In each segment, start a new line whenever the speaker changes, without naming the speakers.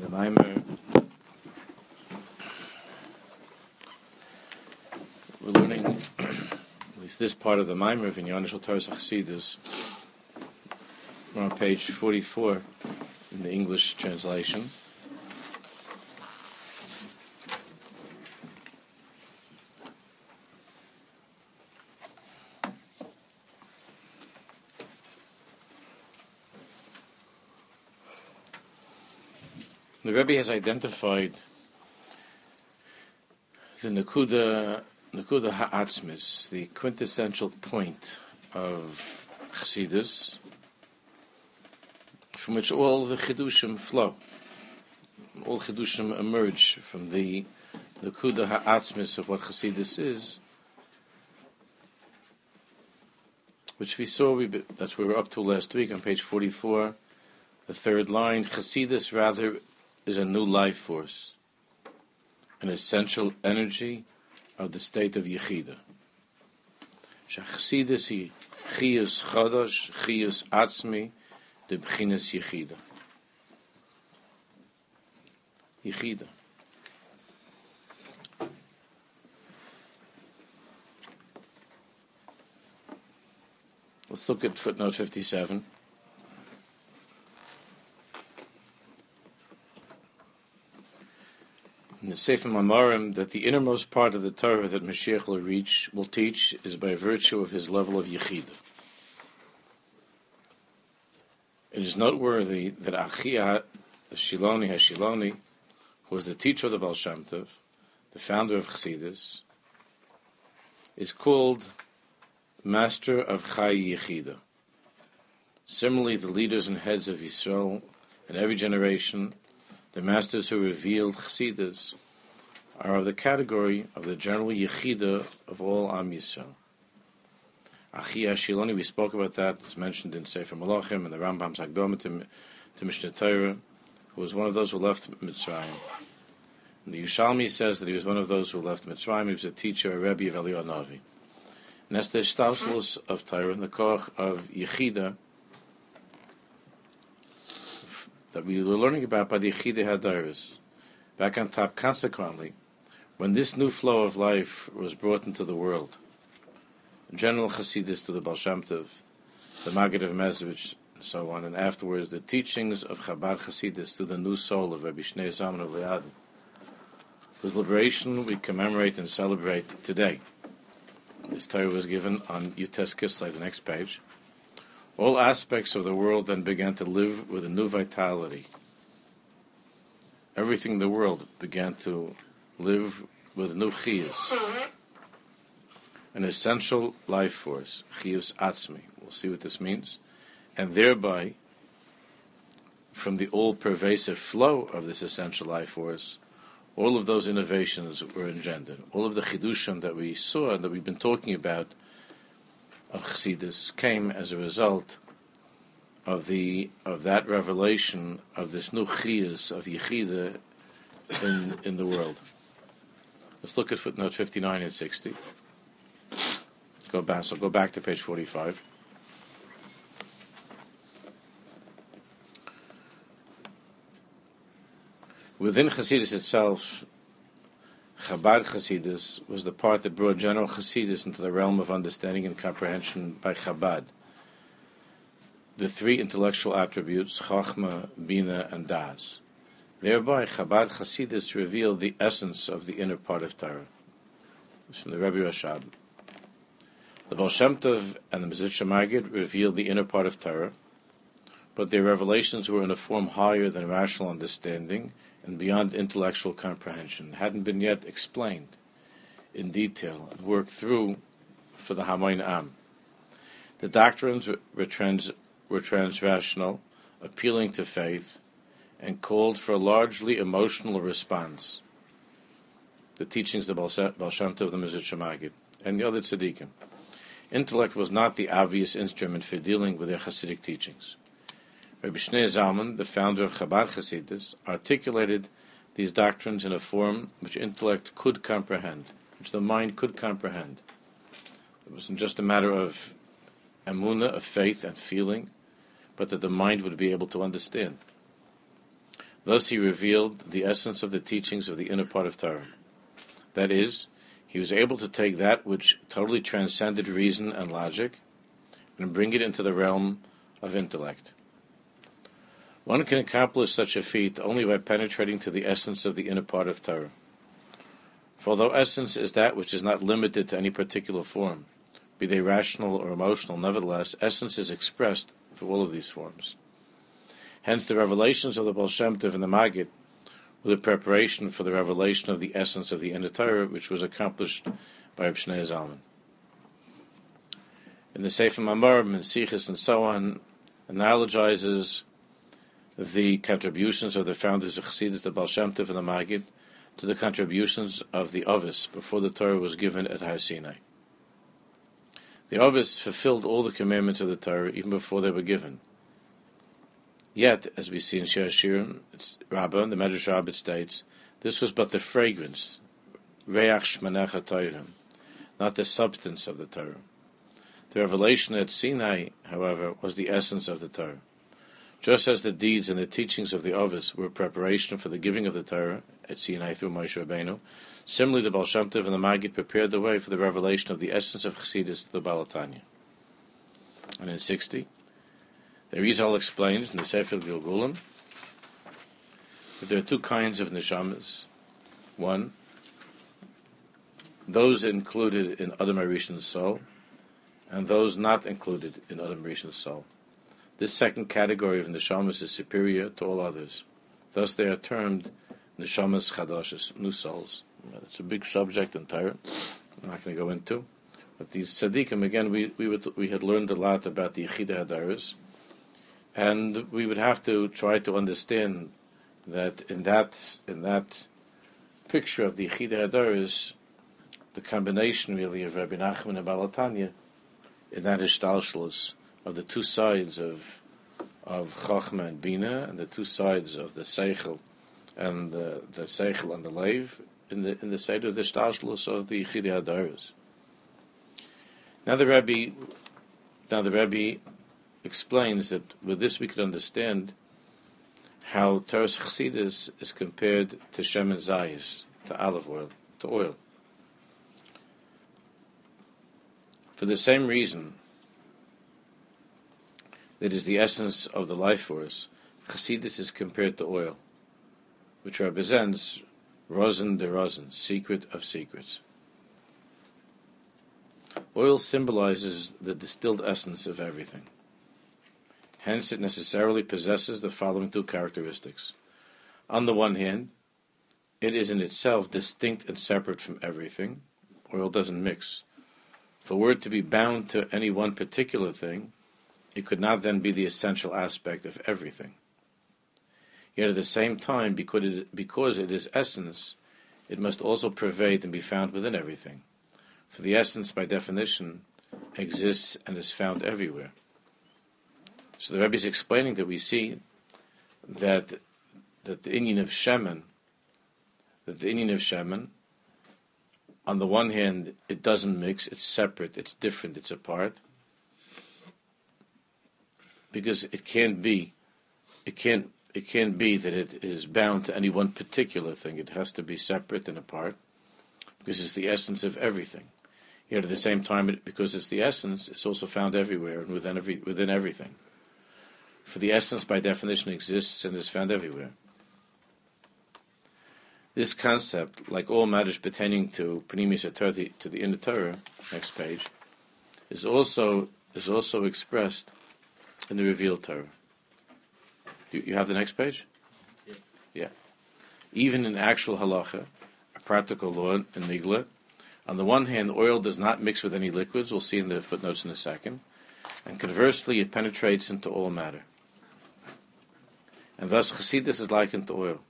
the Maimer. We're learning at least this part of the Maimer of Inyanishal Torah Chassidus. We're on page 44 in the English translation. Rebbe has identified the Nakuda, Nakuda Ha'atzmis, the quintessential point of Chassidus, from which all the Chidushim flow. All Chidushim emerge from the Nakuda Ha'atzmis of what Chassidus is, which we saw, we, that's where we were up to last week on page 44, the third line, Chassidus rather is a new life force, an essential energy of the state of Yechida. Shachsidis hi chiyus chodosh, chiyus atzmi, de b'chinas Yechida. Yechida. Let's look at footnote 57. In the Sefer Mamarim that the innermost part of the Torah that Mashiach will reach will teach is by virtue of his level of Yechida. It is noteworthy that Achia the Shiloni Hashiloni, who was the teacher of the Baal Shem Tov, the founder of Chassidus, is called Master of Chai Yechida. Similarly, the leaders and heads of Yisrael in every generation the masters who revealed Chassidus are of the category of the general Yechida of all Am Yisrael. Achi Ashiloni, we spoke about that, it's mentioned in Sefer Malachim and the Rambam's Hagdoma to, to Mishnah Torah, who was one of those who left Mitzrayim. And the Yerushalmi says that he was one of those who left Mitzrayim. He was a teacher, a Rebbe of Eliyahu Navi. And that's the Shtauslos of Torah, the Koch of Yechida, that we were learning about by the Yechide Hadaris. Back on top, consequently, when this new flow of life was brought into the world, general Hasidus to the Baal Shem Tov, the Maggid of Mezrich, and so on, and afterwards the teachings of Chabad Hasidus to the new soul of Rabbi Shneur Zalman of Liadin, whose liberation we commemorate and celebrate today. This Torah was given on Yud Tes Kislev, the next page all aspects of the world then began to live with a new vitality. Everything in the world began to live with new chiyus, an essential life force, chiyus atzmi. We'll see what this means. And thereby, from the all pervasive flow of this essential life force, all of those innovations were engendered. All of the chidushim that we saw and that we've been talking about of Chassidus came as a result of the of that revelation of this new chiyas of Yechida in in the world. Let's look at footnote fifty nine and sixty. Let's go back. So go back to page forty five. Within Chassidus itself, Chabad Chassidus was the part that brought general Chassidus into the realm of understanding and comprehension by Chabad. The three intellectual attributes, Chachma, Bina, and Das. Thereby, Chabad Chassidus revealed the essence of the inner part of Torah. It's from the Rebbe Rashab. The Baal Shem Tov and the Mezritch Maggid revealed the inner part of Torah, but their revelations were in a form higher than rational understanding and beyond intellectual comprehension, hadn't been yet explained in detail and worked through for the Hamoin Am. The doctrines were, trans, were transrational, appealing to faith, and called for a largely emotional response. The teachings of the Baal of the Mezritch Maggid, and the other tzaddikim. Intellect was not the obvious instrument for dealing with their Hasidic teachings. Rabbi Shneur Zalman, the founder of Chabad Hasidus, articulated these doctrines in a form which intellect could comprehend, which the mind could comprehend. It wasn't just a matter of emuna, of faith and feeling, but that the mind would be able to understand. Thus he revealed the essence of the teachings of the inner part of Torah. That is, he was able to take that which totally transcended reason and logic and bring it into the realm of intellect. One can accomplish such a feat only by penetrating to the essence of the inner part of Torah. For although essence is that which is not limited to any particular form, be they rational or emotional, nevertheless, essence is expressed through all of these forms. Hence, the revelations of the Baal Shem Tov and the Maggid were the preparation for the revelation of the essence of the inner Torah, which was accomplished by Reb Zalman. In the Sefer Mamorim and Sichos and so on, analogizes the contributions of the founders of Chassidus, the Baal Shem Tov and the Maggid, to the contributions of the Ovis before the Torah was given at Har Sinai. The Ovis fulfilled all the commandments of the Torah even before they were given. Yet, as we see in Shir Shirim, it's Rabbah, the Medrash Rabbah states, this was but the fragrance, Reach Shmanecha Toivim, not the substance of the Torah. The revelation at Sinai, however, was the essence of the Torah. Just as the deeds and the teachings of the Ovis were preparation for the giving of the Torah at Sinai through Moshe Rabbeinu, similarly the Baal Shem Tov and the Maggid prepared the way for the revelation of the essence of Chassidus to the Balatanya. And in 60, the Arizal explains in the Sefer Gilgulim that there are two kinds of neshamas. One, those included in Adam Arishan's soul, and those not included in Adam Arishan's soul. This second category of neshamas is superior to all others. Thus, they are termed neshamas chadoshes, new souls. It's a big subject Torah. I'm not going to go into. But these tzaddikim, again, we, we, would, we had learned a lot about the Yechida Hadaris, and we would have to try to understand that in that in that picture of the Yechida Hadaris, the combination really of Rabbi Nachman and Balatanya, in that ishtalshlus of the two sides of of Chachma and Bina, and the two sides of the Seichel and the, the Seichel and the Leiv, in the in the side of the ishtalshlus of the Hadaris. Now the Rebbe, now the Rebbe explains that with this we could understand how Teres Chassidus is compared to Shemen Zayis, to olive oil, to oil. For the same reason that is the essence of the life force, Chassidus is compared to oil, which represents Rosin de Rosin, secret of secrets. Oil symbolizes the distilled essence of everything. Hence, it necessarily possesses the following two characteristics. On the one hand, it is in itself distinct and separate from everything. Oil doesn't mix. For were it to be bound to any one particular thing, it could not then be the essential aspect of everything. Yet at the same time, because it, because it is essence, it must also pervade and be found within everything. For the essence, by definition, exists and is found everywhere. So the Rebbe is explaining that we see that that the inyan of Shemen, that the inyan of Shemen, on the one hand, it doesn't mix; it's separate, it's different, it's apart, because it can't be, it can't, it can't be that it is bound to any one particular thing. It has to be separate and apart, because it's the essence of everything. Yet at the same time, because it's the essence, it's also found everywhere and within every within everything. For the essence, by definition, exists and is found everywhere. This concept, like all matters pertaining to Torah, to the inner Torah, next page, is also is also expressed in the revealed Torah. You, you have the next page?
Yeah.
yeah. Even in actual halacha, a practical law in Nigla, on the one hand, oil does not mix with any liquids, we'll see in the footnotes in a second, and conversely, it penetrates into all matter and thus Chassidus is likened to oil,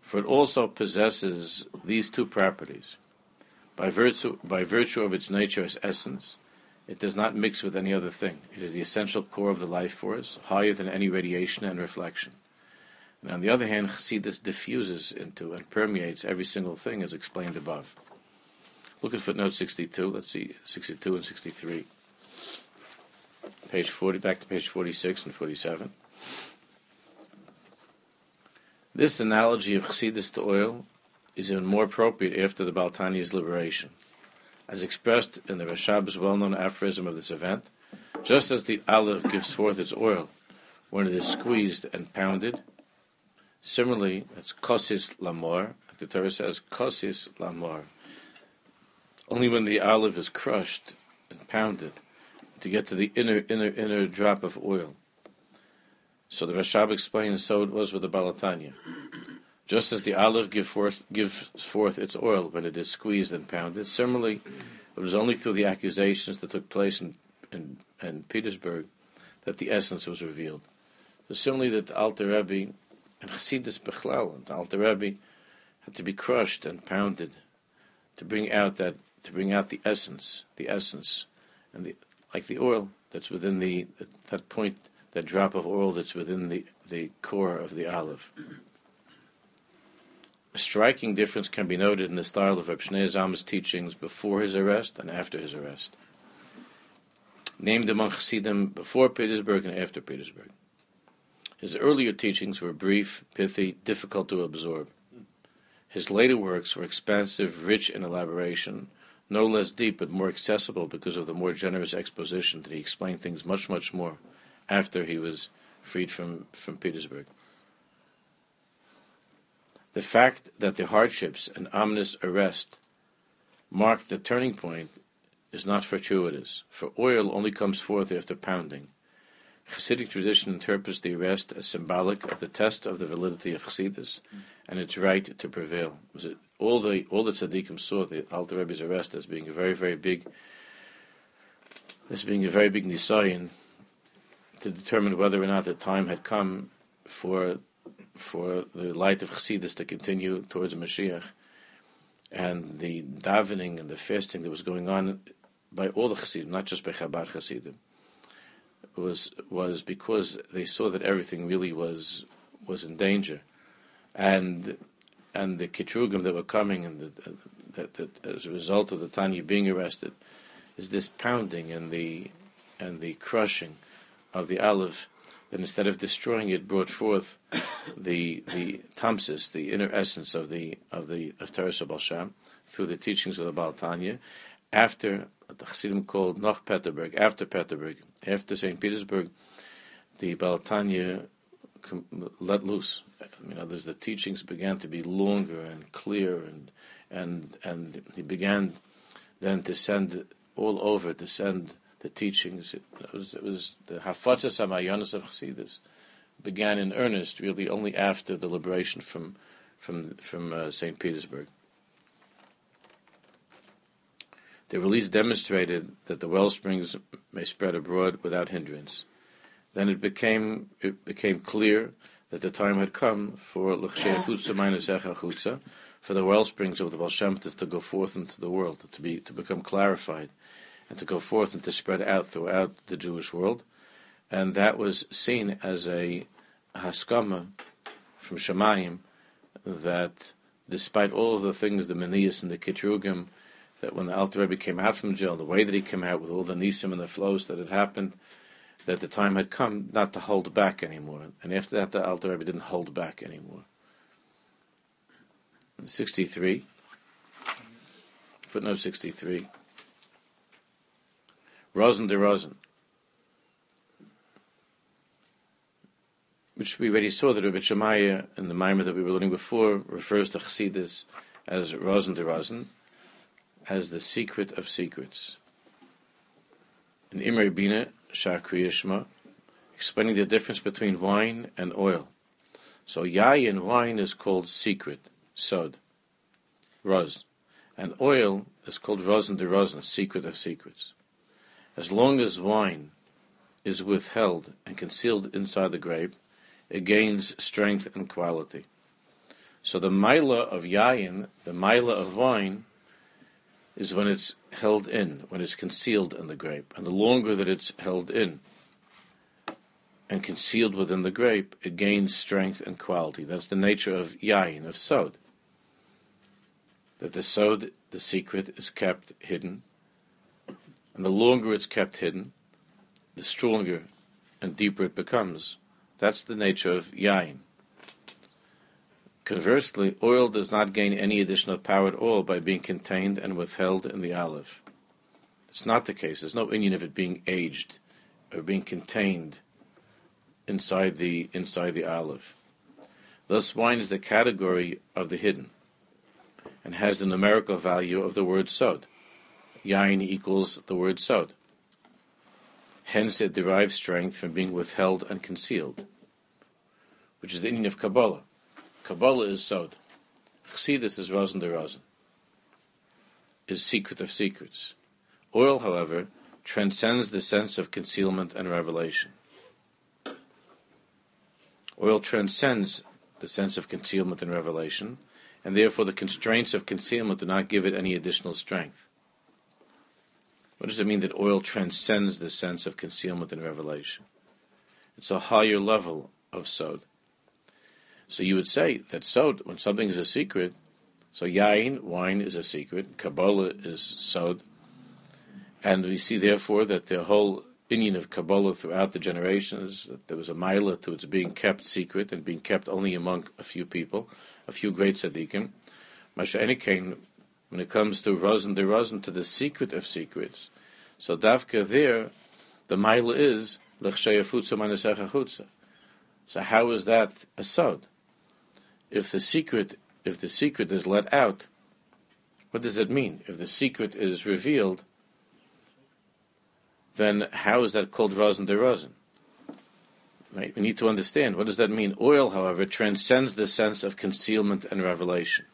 for it also possesses these two properties. By virtue, by virtue of its nature as essence, it does not mix with any other thing. It is the essential core of the life force, higher than any radiation and reflection. And on the other hand, Chassidus diffuses into and permeates every single thing as explained above. Look at footnote 62. Let's see, 62 and 63. Page 40, back to page 46 and 47. This analogy of chassidus to oil is even more appropriate after the Baltani's liberation. As expressed in the Rashab's well-known aphorism of this event, just as the olive gives forth its oil when it is squeezed and pounded, similarly, it's kosis lamor, the Torah says kosis lamor. Only when the olive is crushed and pounded to get to the inner, inner, inner drop of oil. So the Rashab explains, so it was with the Balatanya. Just as the olive give forth, gives forth its oil when it is squeezed and pounded, similarly, it was only through the accusations that took place in, in, in Petersburg that the essence was revealed. So similarly, that Alter Rebbe and Chassidus Bechlal and Alter Rebbe had to be crushed and pounded to bring out that to bring out the essence, the essence, and the like the oil that's within the that point, that drop of oil that's within the the core of the olive. A striking difference can be noted in the style of Reb Shneur Zalman's teachings before his arrest and after his arrest. Named among Chassidim before Petersburg and after Petersburg. His earlier teachings were brief, pithy, difficult to absorb. His later works were expansive, rich in elaboration, no less deep but more accessible because of the more generous exposition that he explained things much, much more after he was freed from, from Petersburg. The fact that the hardships and ominous arrest marked the turning point is not fortuitous, for oil only comes forth after pounding. Hasidic tradition interprets the arrest as symbolic of the test of the validity of Chassidus and its right to prevail. All the all the tzaddikim saw the Alter Rebbe's arrest as being a very very big as being a very big nisayin to determine whether or not the time had come for for the light of Chassidus to continue towards Mashiach, and the davening and the fasting that was going on by all the Chassidim, not just by Chabad Chassidim, was was because they saw that everything really was was in danger, and and the kitrugim that were coming and the, that, that as a result of the Tanya being arrested is this pounding and the and the crushing of the olive that instead of destroying it brought forth the the tamsis, the inner essence of the of the of Teres Sham through the teachings of the Baal Tanya after the Chassidim called Noch Peterburg, after Peterburg, after St. Petersburg, the Baal Tanya let loose. You know, the teachings began to be longer and clear, and and and he began then to send all over to send the teachings. It was, it was the Hafatzas Hamayonis of Chassidus began in earnest really only after the liberation from from from uh, St. Petersburg. The release demonstrated that the well springs may spread abroad without hindrance. Then it became it became clear that the time had come for for the well springs of the Baal Shem to go forth into the world, to be to become clarified, and to go forth and to spread out throughout the Jewish world, and that was seen as a haskama from Shemayim that despite all of the things, the Menias and the Kitrugim, that when the Alter Rebbe came out from jail, the way that he came out with all the nisim and the flows that had happened, that the time had come not to hold back anymore. And after that, the Alter Rebbe didn't hold back anymore. 63, footnote 63. Rosen de Rosen. Which we already saw that Rabbi Shemaya in the Maimer that we were learning before refers to Chassidus as Rosen de Rosen, as the secret of secrets. In Imre Bina, Shar Kriyashma, explaining the difference between wine and oil. So yayin wine is called secret, sod, roz, and oil is called rosin de rosin, secret of secrets. As long as wine is withheld and concealed inside the grape, it gains strength and quality. So the mila of yayin, the mila of wine, is when it's held in, when it's concealed in the grape. And the longer that it's held in and concealed within the grape, it gains strength and quality. That's the nature of yayin, of sod. That the sod, the secret, is kept hidden. And the longer it's kept hidden, the stronger and deeper it becomes. That's the nature of yayin. Conversely, oil does not gain any additional power at all by being contained and withheld in the olive. It's not the case. There's no inyan of it being aged or being contained inside the inside the olive. Thus, wine is the category of the hidden and has the numerical value of the word sod. Yain equals the word sod. Hence, it derives strength from being withheld and concealed, which is the inyan of Kabbalah. Kabbalah is Sod. Chassidus is Rosen de Rosen. Is secret of secrets. Oil, however, transcends the sense of concealment and revelation. Oil transcends the sense of concealment and revelation, and therefore the constraints of concealment do not give it any additional strength. What does it mean that oil transcends the sense of concealment and revelation? It's a higher level of sod. So you would say that sod, when something is a secret, so yain, wine is a secret, Kabbalah is sod, and we see therefore that the whole inyan of Kabbalah throughout the generations, that there was a mila to its being kept secret and being kept only among a few people, a few great tzaddikim. Masha when it comes to Rosen de Rosen, to the secret of secrets, so Davka there, the mila is, so how is that a sod? if the secret if the secret is let out, what does it mean? If the secret is revealed, then how is that called rosin de rosin? Right? We need to understand what does that mean. Oil, however, transcends the sense of concealment and revelation.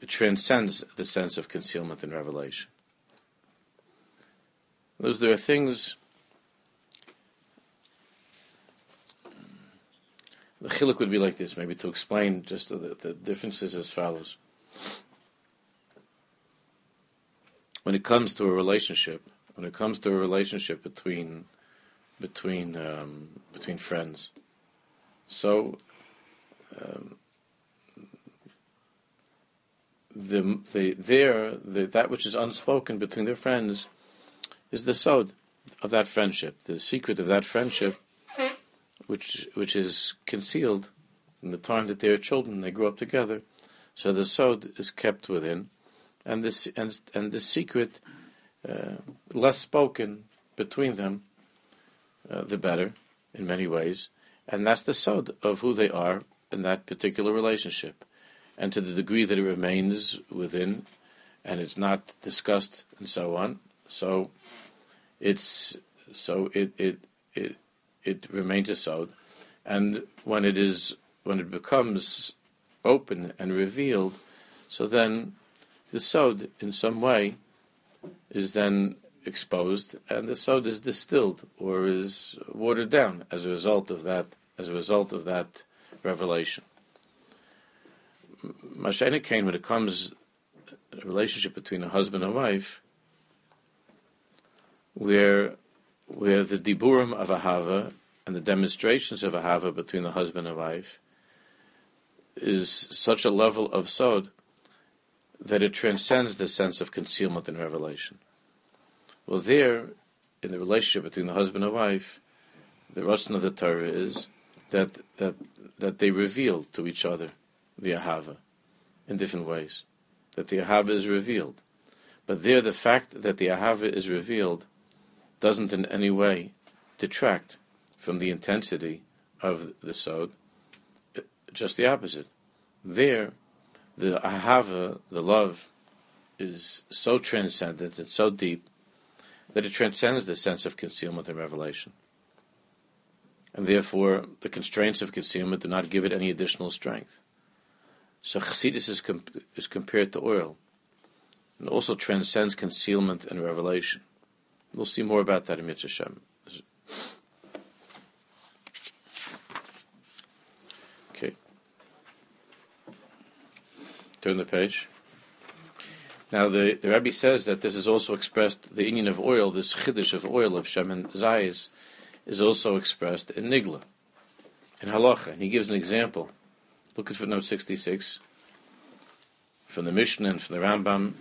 It transcends the sense of concealment and revelation. Those there are things The chiluk would be like this, maybe to explain just the, the differences as follows. When it comes to a relationship, when it comes to a relationship between between um, between friends, so um, the the there the, that which is unspoken between their friends is the sod of that friendship. The secret of that friendship which which is concealed in the time that they are children, they grow up together. So the sod is kept within, and this and and the secret, uh, less spoken between them, uh, the better, in many ways, and that's the sod of who they are in that particular relationship, and to the degree that it remains within, and it's not discussed and so on. So, it's so it it it it remains a sod, and when it is when it becomes open and revealed, so then the sod in some way is then exposed, and the sod is distilled or is watered down as a result of that as a result of that revelation. Mashayna Kane, when it comes a relationship between a husband and wife, where where the diburim of ahava and the demonstrations of ahava between the husband and wife is such a level of sod that it transcends the sense of concealment and revelation. Well, there, in the relationship between the husband and wife, the rasson of the Torah is that that that they reveal to each other the ahava in different ways. That the ahava is revealed, but there, the fact that the ahava is revealed doesn't in any way detract from the intensity of the sod. Just the opposite. There, the ahava, the love, is so transcendent and so deep that it transcends the sense of concealment and revelation. And therefore, the constraints of concealment do not give it any additional strength. So Chassidus is, is compared to oil, and also transcends concealment and revelation. We'll see more about that in Mitzvah Okay. Turn the page. Now the, the Rabbi says that this is also expressed, the inyan of oil, this chiddush of oil of Shemen Zayis, is also expressed in Nigla, in Halacha. And he gives an example. Look at footnote 66 from the Mishnah and from the Rambam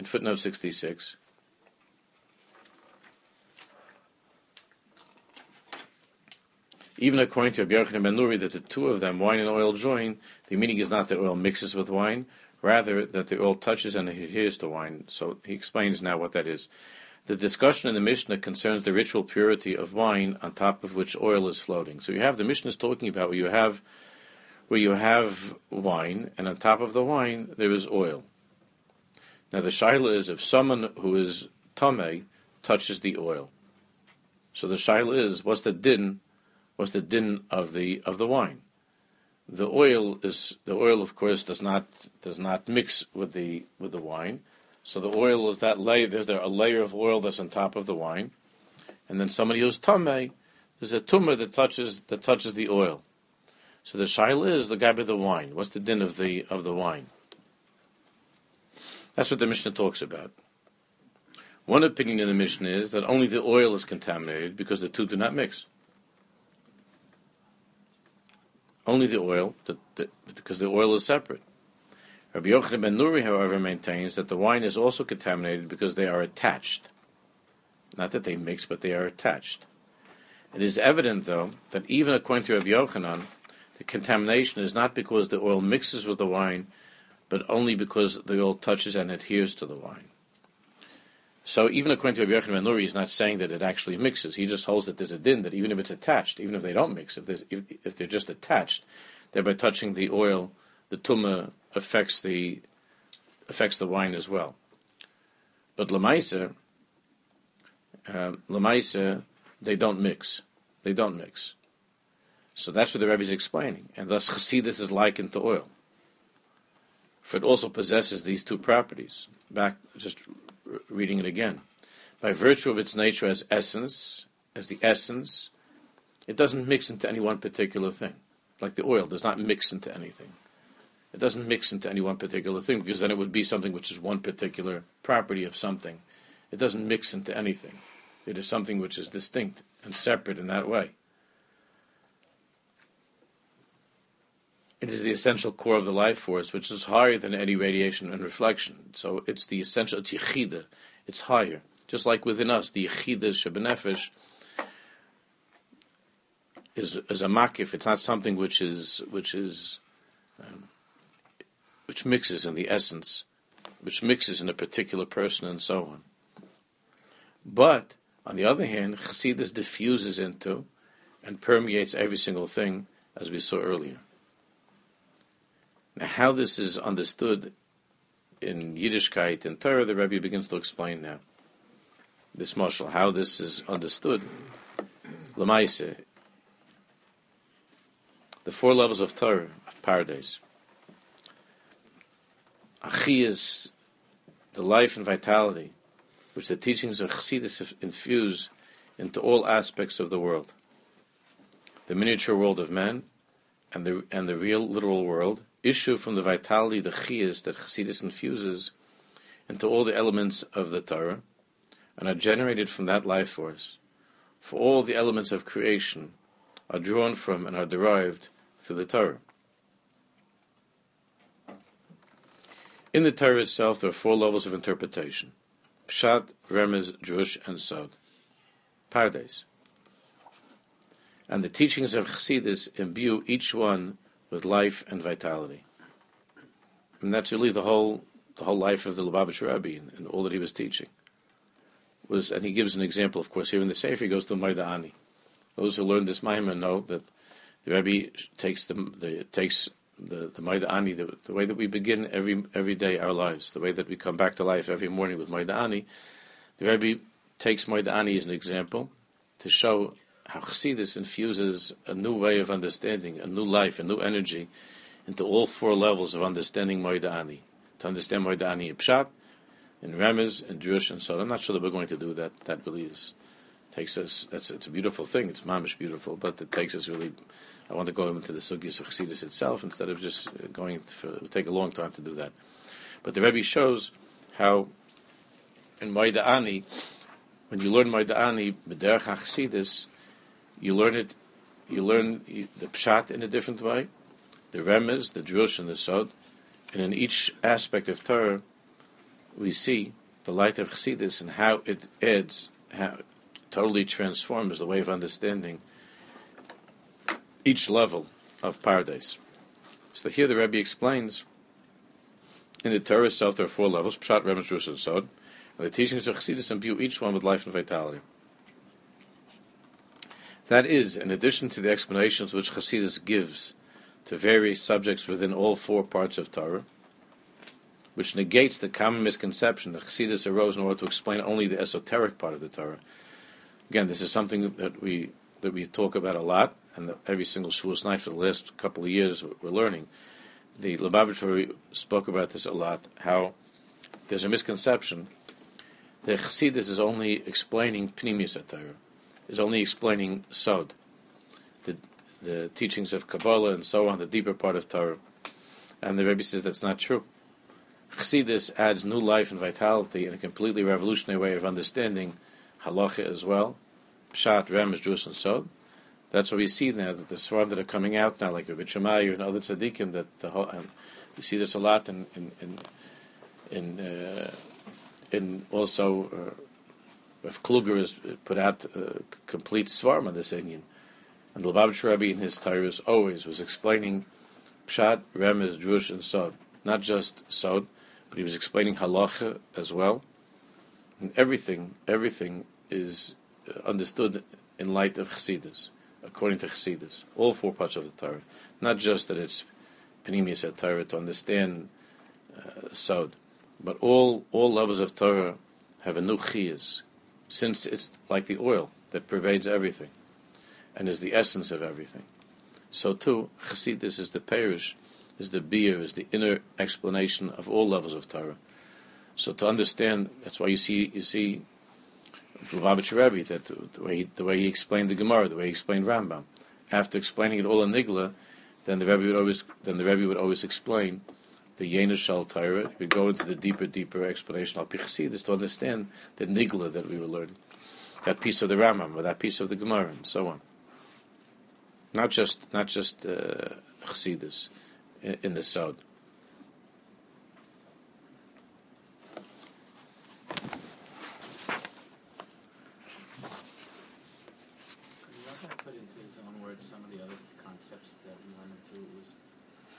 in footnote 66. Even according to Rabbi Yochanan ben Nuri, that the two of them, wine and oil, join, the meaning is not that oil mixes with wine, rather that the oil touches and adheres to wine. So he explains now what that is. The discussion in the Mishnah concerns the ritual purity of wine on top of which oil is floating. So you have the Mishnah is talking about where you have where you have wine, and on top of the wine there is oil. Now the shaila is if someone who is tamei touches the oil. So the shaila is what's the din was the din of the of the wine. The oil is the oil, of course, does not does not mix with the with the wine. So the oil is that layer. There's there a layer of oil that's on top of the wine, and then somebody who's tamei, there's a tumor that touches that touches the oil. So the shaila is the guy with the wine. What's the din of the of the wine? That's what the Mishnah talks about. One opinion in the Mishnah is that only the oil is contaminated because the two do not mix. only the oil, the, the, because the oil is separate. Rabbi Yochanan ben Nuri, however, maintains that the wine is also contaminated because they are attached. Not that they mix, but they are attached. It is evident, though, that even according to Rabbi Yochanan, the contamination is not because the oil mixes with the wine, but only because the oil touches and adheres to the wine. So even according to Rabbi Yochanan Ben Nuri, he's not saying that it actually mixes. He just holds that there's a din that even if it's attached, even if they don't mix, if, if, if they're just attached, thereby touching the oil, the tuma affects the affects the wine as well. But lemaisa, uh, lemaisa, they don't mix. They don't mix. So that's what the Rebbe is explaining, and thus chassidus is likened to oil. For it also possesses these two properties. Back just reading it again. By virtue of its nature as essence, as the essence, it doesn't mix into any one particular thing. Like the oil does not mix into anything. It doesn't mix into any one particular thing because then it would be something which is one particular property of something. It doesn't mix into anything. It is something which is distinct and separate in that way. It is the essential core of the life force, which is higher than any radiation and reflection. So it's the essential, it's yichida, it's higher. Just like within us, the yichida shebenefesh is, is a makif. It's not something which is which is um, which mixes in the essence, which mixes in a particular person and so on. But on the other hand, chassidus diffuses into and permeates every single thing, as we saw earlier. Now, how this is understood in Yiddishkeit and Torah, the Rebbe begins to explain now. This marshal, how this is understood. Lamaise, the four levels of Torah, of Pardes. Achi the life and vitality which the teachings of Chassidus infuse into all aspects of the world. The miniature world of man and the, and the real literal world, issue from the vitality, the chiyas that Chassidus infuses into all the elements of the Torah, and are generated from that life force. For all the elements of creation are drawn from and are derived through the Torah. In the Torah itself, there are four levels of interpretation: Pshat, Remez, Drush, and Sod. Pardes. And the teachings of Chassidus imbue each one with life and vitality. And that's really the whole the whole life of the Lubavitcher Rebbe and, and, all that he was teaching. Was and he gives an example, of course, here in the Sefer he goes to Maida Ani. Those who learn this Maimer know that the Rebbe takes the, the takes the the Maida Ani, the, the, way that we begin every every day our lives, the way that we come back to life every morning with Maida Ani. The Rebbe takes Maida Ani as an example to show how Chassidus infuses a new way of understanding, a new life, a new energy into all four levels of understanding Moida Ani. To understand Moida Ani in Pshat, in Remez, in Drush, and so on. I'm not sure that we're going to do that. That really is takes us. That's it's a beautiful thing. It's mamish beautiful, but it takes us really. I want to go into the sugyas of Chassidus itself instead of just going. For, it would take a long time to do that. But the Rebbe shows how in Moida Ani, when you learn Moida Ani, B'derech HaChassidus, you learn it, you learn the pshat in a different way, the remez, the drush, and the sod, and in each aspect of Torah, we see the light of Chassidus and how it adds, how totally transforms the way of understanding each level of Pardes. So here the Rebbe explains in the Torah itself there are four levels: Pshat, Remes, Drush, and Sod. And the teachings of Chassidus imbue each one with life and vitality. That is, in addition to the explanations which Chassidus gives to various subjects within all four parts of Torah, which negates the common misconception that Chassidus arose in order to explain only the esoteric part of the Torah. Again, this is something that we that we talk about a lot, and every single Shavuos night for the last couple of years we're learning. The Lubavitcher spoke about this a lot. How there's a misconception that Chassidus is only explaining Pnimius Torah, is only explaining Sod, the the teachings of Kabbalah and so on, the deeper part of Torah. And the Rebbe says that's not true. Chassidus adds new life and vitality in a completely revolutionary way of understanding halacha as well, pshat, remes, Drush, and sod. That's what we see now that the svarim that are coming out now, like Rabbi Shemayu and other tzaddikim, that the whole, and we see this a lot in in in in, uh, in also. Uh, if Kluger has put out a complete svarm on this inyan, and the Lubavitcher Rebbe in his Tyrus always was explaining Pshat, Remez, Drush, and Sod. Not just Sod, but he was explaining halacha as well. And everything, everything is understood in light of Chassidus, according to Chassidus. All four parts of the Torah. Not just that it's Pnimius at Torah to understand uh, Sod, but all, all levels of Torah have a new chiyas, since it's like the oil that pervades everything and is the essence of everything. So too, Chassidus is the parish is the biur, is the inner explanation of all levels of Torah. So to understand, that's why you see you see Lubavitcher Rebbe that the way he, the way he explained the Gemara, the way he explained Rambam. After explaining it all in Nigla, then the Rebbe would always then the Rebbe would always explain the Yena Shal. He would go into the deeper, deeper explanation of Pichsidis to understand the Nigla that we were learning, that piece of the Rambam or that piece of the Gemara, and so on. Not just not just uh, Chassidus in, in the Sod.
put into his own words some of the other concepts that we went into was,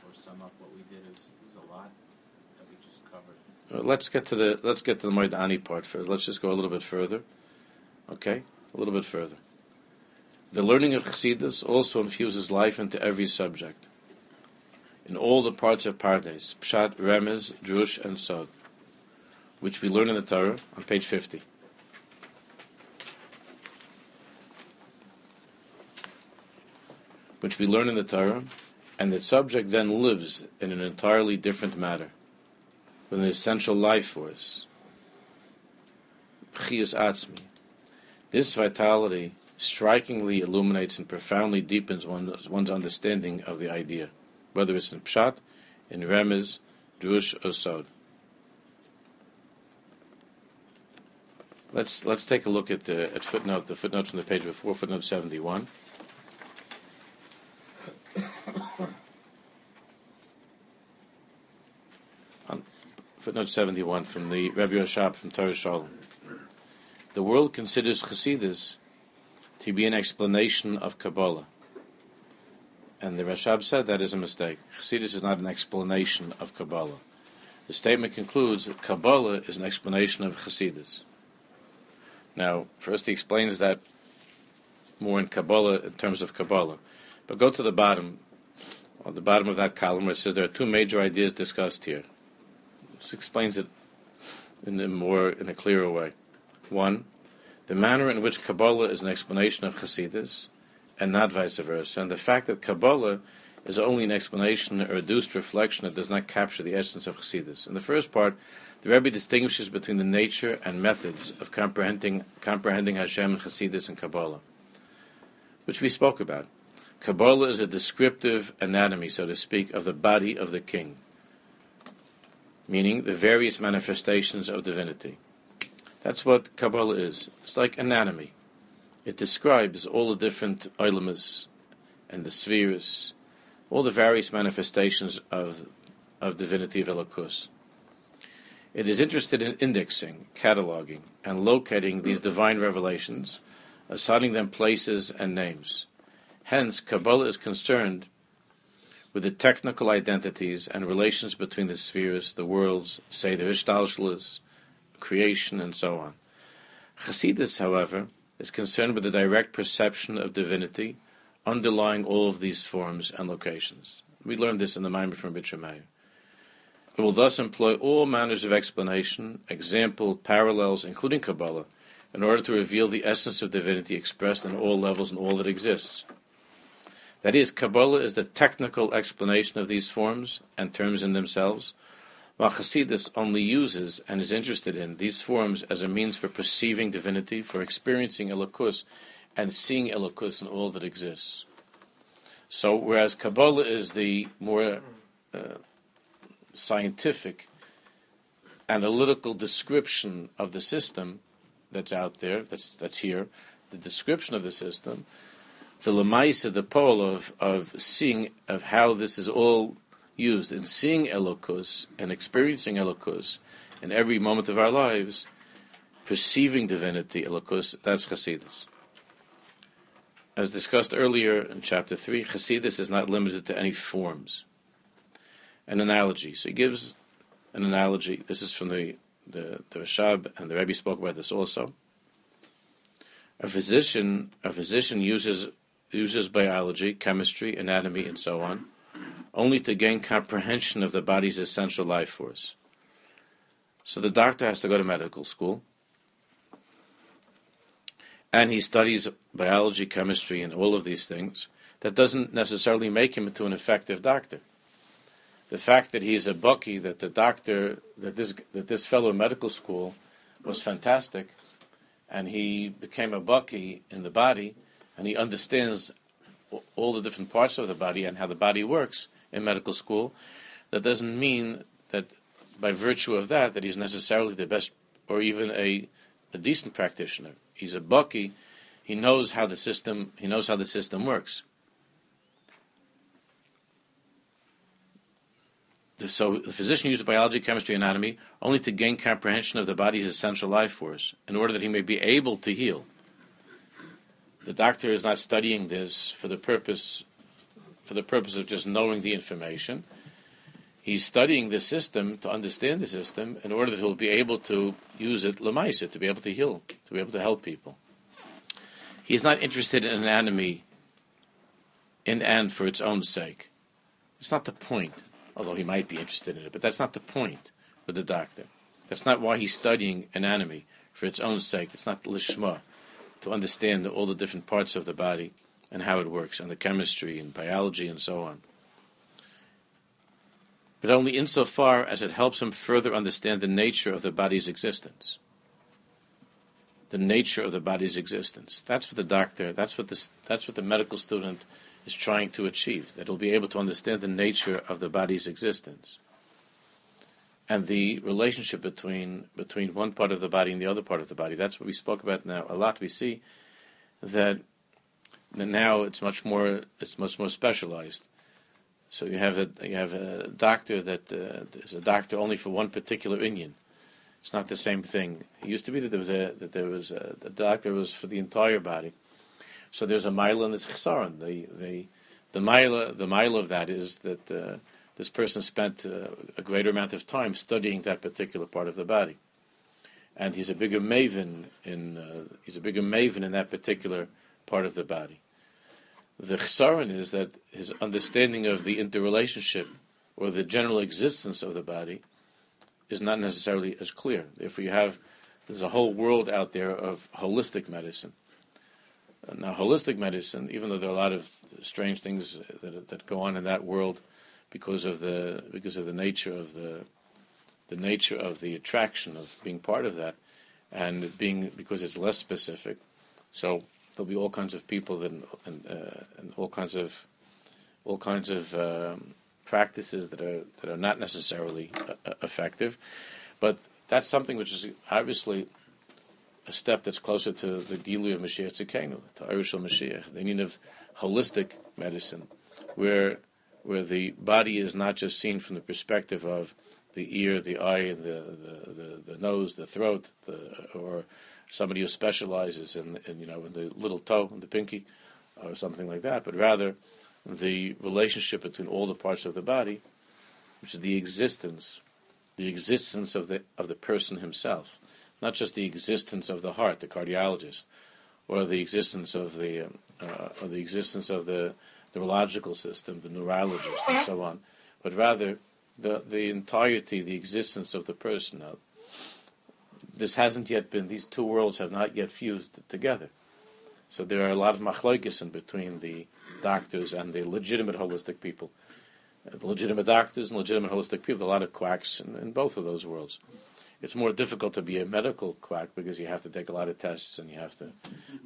or sum up what we did is there's a lot that we just covered.
Uh, let's get to the let's get to the Moedani part first. Let's just go a little bit further. Okay, a little bit further. The learning of Chassidus also infuses life into every subject in all the parts of Pardes, Pshat, Remez, Drush, and Sod, which we learn in the Torah on page 50. Which we learn in the Torah, and the subject then lives in an entirely different matter, with an essential life force. Chias Atzmi. This vitality strikingly illuminates and profoundly deepens one's, one's understanding of the idea whether it's in Pshat, in Remez, Drush, or Sod. Let's let's take a look at the at footnote the footnote from the page before footnote seventy one. On footnote seventy one from the Rebbe Rashab from Toras Shalom. The world considers Chassidus to be an explanation of Kabbalah. And the Rashab said that is a mistake. Chassidus is not an explanation of Kabbalah. The statement concludes that Kabbalah is an explanation of Chassidus. Now, first he explains that more in Kabbalah, in terms of Kabbalah. But go to the bottom, on the bottom of that column where it says there are two major ideas discussed here. Explains it in a more, in a clearer way. One, the manner in which Kabbalah is an explanation of Chassidus, and not vice versa. And the fact that Kabbalah is only an explanation, a reduced reflection that does not capture the essence of Chassidus. In the first part, the Rebbe distinguishes between the nature and methods of comprehending, comprehending Hashem and Chassidus and Kabbalah, which we spoke about. Kabbalah is a descriptive anatomy, so to speak, of the body of the king, meaning the various manifestations of divinity. That's what Kabbalah is. It's like anatomy. It describes all the different ilamas and the spheres, all the various manifestations of, of divinity of Elokus. It is interested in indexing, cataloging, and locating these divine revelations, assigning them places and names. Hence, Kabbalah is concerned with the technical identities and relations between the spheres, the worlds, say the Hishtalshelus, creation, and so on. Hasidus, however, is concerned with the direct perception of divinity underlying all of these forms and locations. We learned this in the Maimer from Bitchemeyer. It will thus employ all manners of explanation, example, parallels, including Kabbalah, in order to reveal the essence of divinity expressed in all levels and all that exists. That is, Kabbalah is the technical explanation of these forms and terms in themselves, while Hasidus only uses and is interested in these forms as a means for perceiving divinity, for experiencing Elokus, and seeing Elokus in all that exists. So, whereas Kabbalah is the more uh, scientific, analytical description of the system that's out there, that's, that's here, the description of the system, the lemaisa, the pole of, of seeing of how this is all used in seeing Elokus and experiencing Elokus in every moment of our lives, perceiving divinity, Elokus, that's Chasidus. As discussed earlier in chapter 3, Chasidus is not limited to any forms. An analogy. So he gives an analogy. This is from the, the, the Rashab, and the Rebbe spoke about this also. A physician, a physician uses uses biology, chemistry, anatomy, and so on, only to gain comprehension of the body's essential life force. So the doctor has to go to medical school, and he studies biology, chemistry, and all of these things. That doesn't necessarily make him into an effective doctor. The fact that he is a baki, that the doctor, that this that this fellow in medical school was fantastic, and he became a baki in the body, and he understands all the different parts of the body and how the body works in medical school, that doesn't mean that by virtue of that that he's necessarily the best or even a, a decent practitioner. He's a baki. He knows how the system he knows how the system works. So the physician uses biology, chemistry, anatomy only to gain comprehension of the body's essential life force, in order that he may be able to heal the doctor is not studying this for the purpose for the purpose of just knowing the information. He's studying the system to understand the system in order that he'll be able to use it lemaisa, to be able to heal, to be able to help people. He's not interested in anatomy in and for its own sake. It's not the point, although he might be interested in it, but that's not the point with the doctor. That's not why he's studying anatomy for its own sake. It's not lishma to understand all the different parts of the body and how it works, and the chemistry and biology and so on. But only insofar as it helps him further understand the nature of the body's existence. The nature of the body's existence. That's what the doctor, that's what, this, that's what the medical student is trying to achieve, that he'll be able to understand the nature of the body's existence and the relationship between between one part of the body and the other part of the body. That's what we spoke about now a lot. We see that, that now it's much more it's much more specialized. So you have a you have a doctor that uh, is a doctor only for one particular Indian. It's not the same thing. It used to be that there was a that there was a, the doctor was for the entire body. So there's a mile and there's chesaron. The the the mile the mile of that is that. Uh, this person spent uh, a greater amount of time studying that particular part of the body, and he's a bigger maven in uh, he's a bigger maven in that particular part of the body. The chesaron is that his understanding of the interrelationship or the general existence of the body is not necessarily as clear. Therefore, you have there's a whole world out there of holistic medicine. Now, holistic medicine, even though there are a lot of strange things that, that go on in that world, because of the because of the nature of the the nature of the attraction of being part of that, and being because it's less specific. So there'll be all kinds of people and and, uh, and all kinds of all kinds of um, practices that are that are not necessarily uh, effective, but that's something which is obviously a step that's closer to the Gilu of Mashiach Tzidkenu, to Irish Mashiach, the need of holistic medicine, where where the body is not just seen from the perspective of the ear, the eye, and the, the, the, the nose, the throat, the, or somebody who specializes in, in, you know in the little toe the pinky, or something like that, but rather the relationship between all the parts of the body, which is the existence, the existence of the of the person himself, not just the existence of the heart, the cardiologist, or the existence of the uh, or the existence of the neurological system, the neurologist, and so on, but rather the the entirety, the existence of the person. Now, this hasn't yet been; these two worlds have not yet fused together. So there are a lot of machlokes in between the doctors and the legitimate holistic people. The legitimate doctors and legitimate holistic people, a lot of quacks in, in both of those worlds. It's more difficult to be a medical quack because you have to take a lot of tests and you have to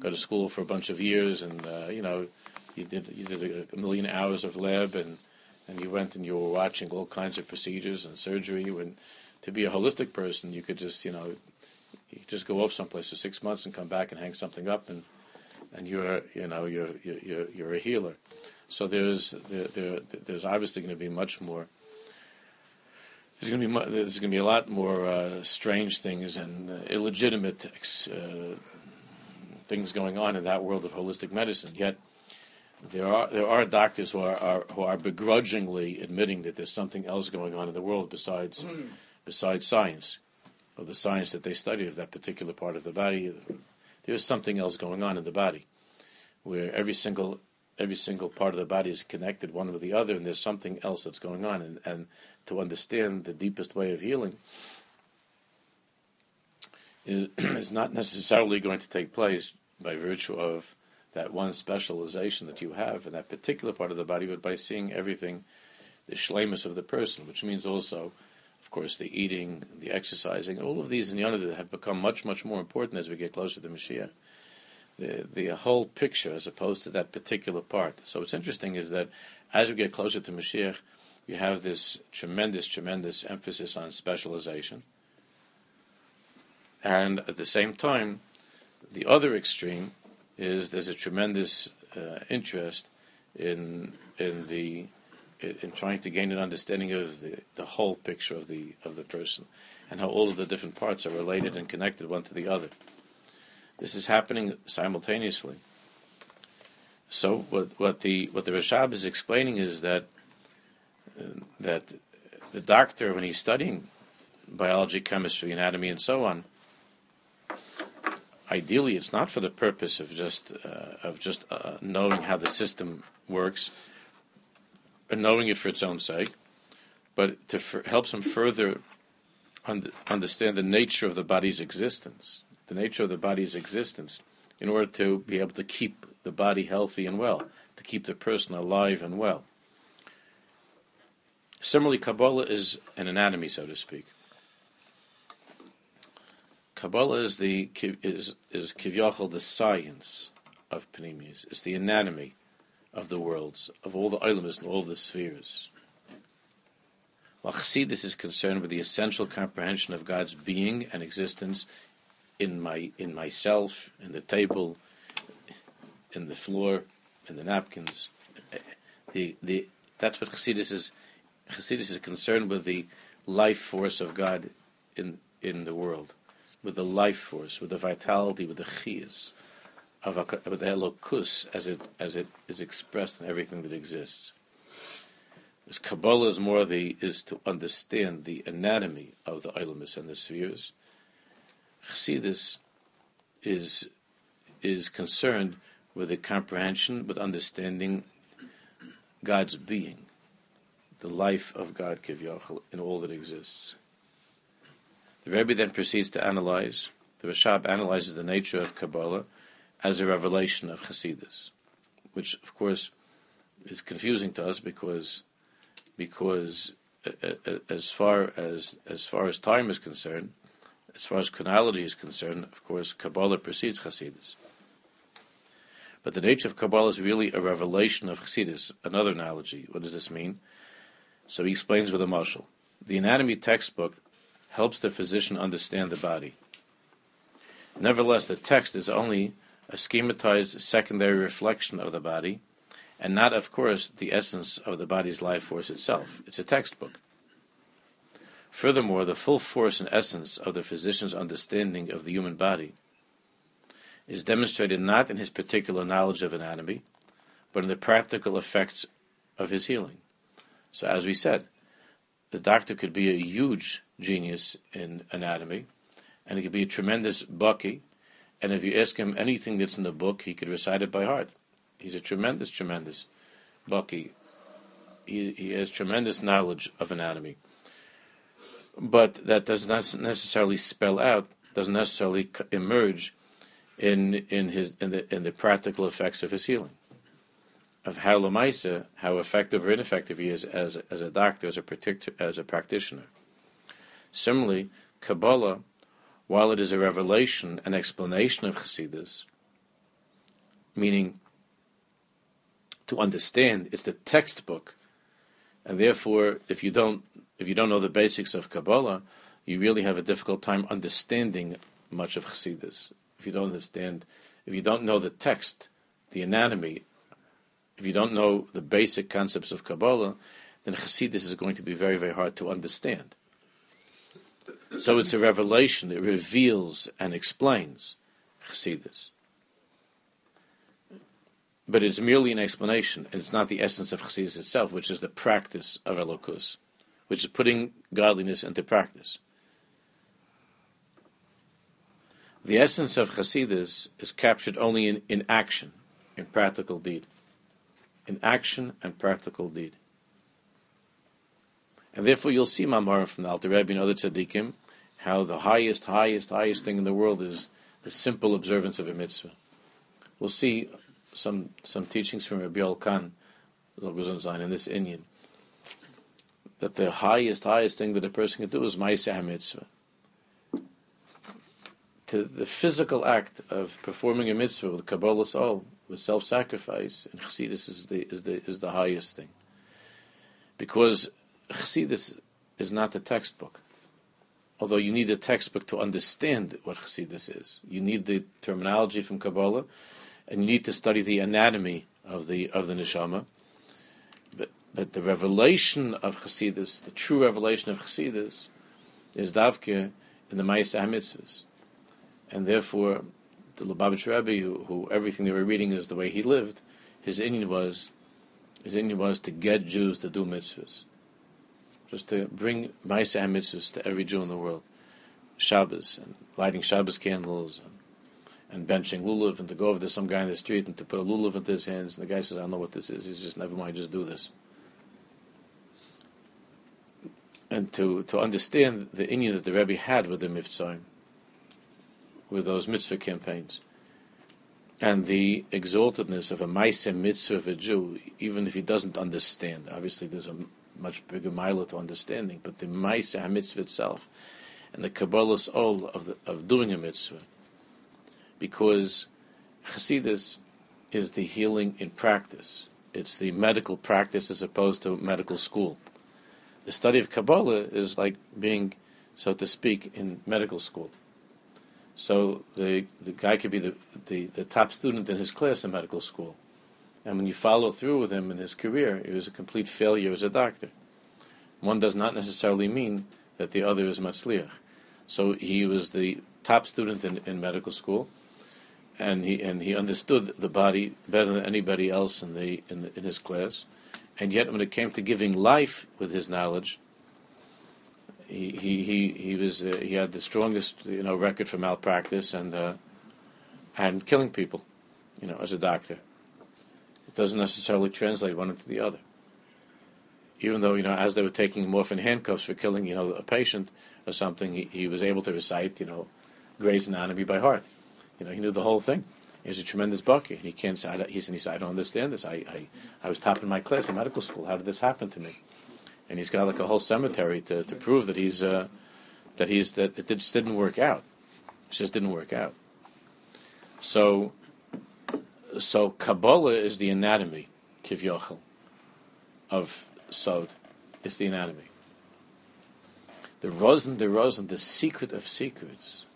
go to school for a bunch of years and uh, you know you did you did a, million hours of lab and and you went and you were watching all kinds of procedures and surgery. When to be a holistic person, you could just you know you just go off someplace for six months and come back and hang something up and and you're you know you're you're you're a healer. So there's there, there there's obviously going to be much more there's going to be there's going to be a lot more uh, strange things and uh, illegitimate uh, things going on in that world of holistic medicine. Yet there are there are doctors who are, are who are begrudgingly admitting that there's something else going on in the world besides mm. besides science, or the science that they study of that particular part of the body. There's something else going on in the body, where every single every single part of the body is connected one with the other, and there's something else that's going on, and, and to understand the deepest way of healing is, is not necessarily going to take place by virtue of that one specialization that you have in that particular part of the body, but by seeing everything, the shlemus of the person, which means also, of course, the eating, the exercising, all of these in Yonah have become much, much more important as we get closer to Mashiach. The, the whole picture as opposed to that particular part. So what's interesting is that as we get closer to Mashiach, you have this tremendous, tremendous emphasis on specialization. And at the same time, the other extreme is there's a tremendous uh, interest in in the in trying to gain an understanding of the, the whole picture of the of the person and how all of the different parts are related and connected one to the other. This is happening simultaneously. So what what the what the Rashab is explaining is that that the doctor, when he's studying biology, chemistry, anatomy, and so on, ideally it's not for the purpose of just uh, of just uh, knowing how the system works, or knowing it for its own sake, but to f- helps him further un- understand the nature of the body's existence, the nature of the body's existence, in order to be able to keep the body healthy and well, to keep the person alive and well. Similarly, Kabbalah is an anatomy, so to speak. Kabbalah is the is is kivyachol the science of Pnimius. It's the anatomy of the worlds, of all the elements and all the spheres. While Chassidus is concerned with the essential comprehension of God's being and existence in my in myself, in the table, in the floor, in the napkins, the the that's what Chassidus is Chassidus is concerned with the life force of God in in the world, with the life force, with the vitality, with the chiyas of with the elokus as it as it is expressed in everything that exists. As Kabbalah is more the is to understand the anatomy of the ilamis and the spheres. Chassidus is is concerned with the comprehension, with understanding God's being the life of God, Kivyachal, in all that exists. The Rebbe then proceeds to analyze, the Rashab analyzes the nature of Kabbalah as a revelation of Hasidus, which, of course, is confusing to us because, because uh, uh, uh, as far as as far as time is concerned, as far as chronology is concerned, of course, Kabbalah precedes Hasidus. But the nature of Kabbalah is really a revelation of Chassidus. Another analogy. What does this mean? So he explains with a mashal. The anatomy textbook helps the physician understand the body. Nevertheless, the text is only a schematized secondary reflection of the body, and not, of course, the essence of the body's life force itself. It's a textbook. Furthermore, the full force and essence of the physician's understanding of the human body is demonstrated not in his particular knowledge of anatomy, but in the practical effects of his healing. So, as we said, the doctor could be a huge genius in anatomy, and he could be a tremendous baki, and if you ask him anything that's in the book, he could recite it by heart. He's a tremendous, tremendous baki. He, he has tremendous knowledge of anatomy. But that does not necessarily spell out, doesn't necessarily emerge in in his in the in the practical effects of his healing of how Lamaisa, how effective or ineffective he is as, as a doctor, as a, as a practitioner. Similarly, Kabbalah, while it is a revelation, an explanation of Chassidus, meaning to understand, it's the textbook, and therefore, if you don't if you don't know the basics of Kabbalah, you really have a difficult time understanding much of Chassidus. If you don't understand, if you don't know the text, the anatomy, if you don't know the basic concepts of Kabbalah, then Chassidus is going to be very, very hard to understand. So it's a revelation. It reveals and explains Chassidus. But it's merely an explanation, and it's not the essence of Chassidus itself, which is the practice of Elokus, which is putting godliness into practice. The essence of Chassidus is captured only in, in action, in practical deed in action and practical deed. And therefore, you'll see Mamarim from the Alter Rebbe and other tzaddikim how the highest, highest, highest thing in the world is the simple observance of a mitzvah. We'll see some some teachings from Rabbi Yoel Kahn, in this inyan, that the highest, highest thing that a person can do is Ma'aseh mitzvah. To the physical act of performing a mitzvah with kabbalas ol with self-sacrifice, and Chassidus is the is the is the highest thing, because Chassidus is not the textbook. Although you need a textbook to understand what Chassidus is, you need the terminology from Kabbalah, and you need to study the anatomy of the of the neshama. But but the revelation of Chassidus, the true revelation of Chassidus, is davke in the Ma'aseh Mitzvahs, and therefore the Lubavitch Rebbe, who, who, everything they were reading is the way he lived, his inyan was, his inyan was to get Jews to do mitzvahs, just to bring Ma'aseh mitzvahs to every Jew in the world, Shabbos and lighting Shabbos candles and, and benching lulav and to go over to some guy in the street and to put a lulav into his hands and the guy says, I don't know what this is. He's just never mind, just do this. And to, to understand the inyan that the Rebbe had with the mitzvah with those mitzvah campaigns. And the exaltedness of a Maisa mitzvah of a Jew, even if he doesn't understand, obviously there's a much bigger mile to understanding, but the Maisa mitzvah itself, and the kabbalas ol of, the, of doing a mitzvah, because Chassidus is the healing in practice. It's the medical practice as opposed to medical school. The study of Kabbalah is like being, so to speak, in medical school. So the the guy could be the, the, the top student in his class in medical school. And when you follow through with him in his career, he was a complete failure as a doctor. One does not necessarily mean that the other is matzliach. So he was the top student in, in medical school, and he and he understood the body better than anybody else in the in, the, in his class. And yet, when it came to giving life with his knowledge, he he he, was uh, he had the strongest you know record for malpractice and uh, and killing people, you know, as a doctor. It doesn't necessarily translate one into the other. Even though you know, as they were taking in handcuffs for killing you know a patient or something, he, he was able to recite you know Gray's Anatomy by heart. You know, he knew the whole thing. He was a tremendous baki, and he can't say. "He said I don't understand this. I, I I was top in my class in medical school. How did this happen to me?" And he's got like a whole cemetery to, to prove that he's uh, that he's that it just didn't work out. It just didn't work out. So, so Kabbalah is the anatomy, kivyochel, of Sod. It's the anatomy. The Rosen, the Rosen, the secret of secrets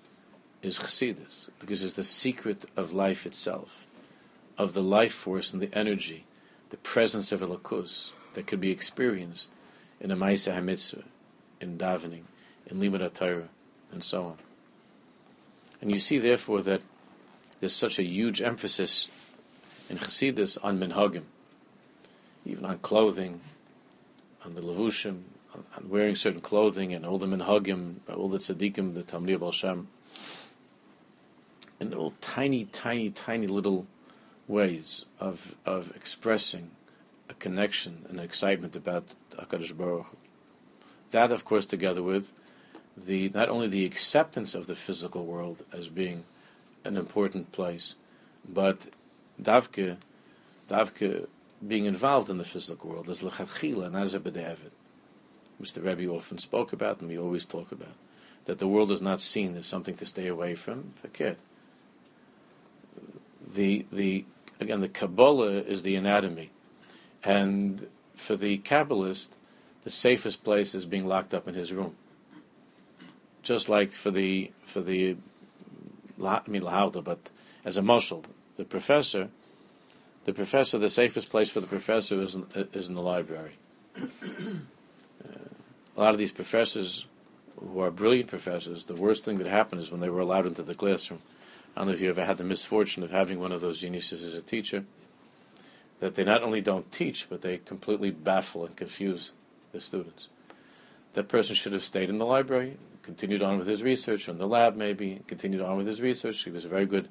is Chassidus, because it's the secret of life itself, of the life force and the energy, the presence of Elokus that could be experienced in a Maisa HaMitzvah, in davening, in Limud Torah, and so on. And you see, therefore, that there's such a huge emphasis in Chassidus on minhagim, even on clothing, on the levushim, on, on wearing certain clothing, and all the minhagim, all the tzaddikim, the Talmud Baal Shem, in all tiny, tiny, tiny little ways of of expressing a connection and excitement about Hakadosh Baruch. That, of course, together with the not only the acceptance of the physical world as being an important place, but davke, davke being involved in the physical world as lechatchila, not as a bedavid. Mr. Rebbe often spoke about, and we always talk about, that the world is not seen as something to stay away from. The the again the Kabbalah is the anatomy, and for the Kabbalist, the safest place is being locked up in his room. Just like for the for the I mean lahavda, but as a mashal, the professor, the professor, the safest place for the professor is in, is in the library. uh, a lot of these professors, who are brilliant professors, the worst thing that happened is when they were allowed into the classroom. I don't know if you ever had the misfortune of having one of those geniuses as a teacher. That they not only don't teach, but they completely baffle and confuse the students. That person should have stayed in the library, continued on with his research, in the lab maybe, continued on with his research. He was a very good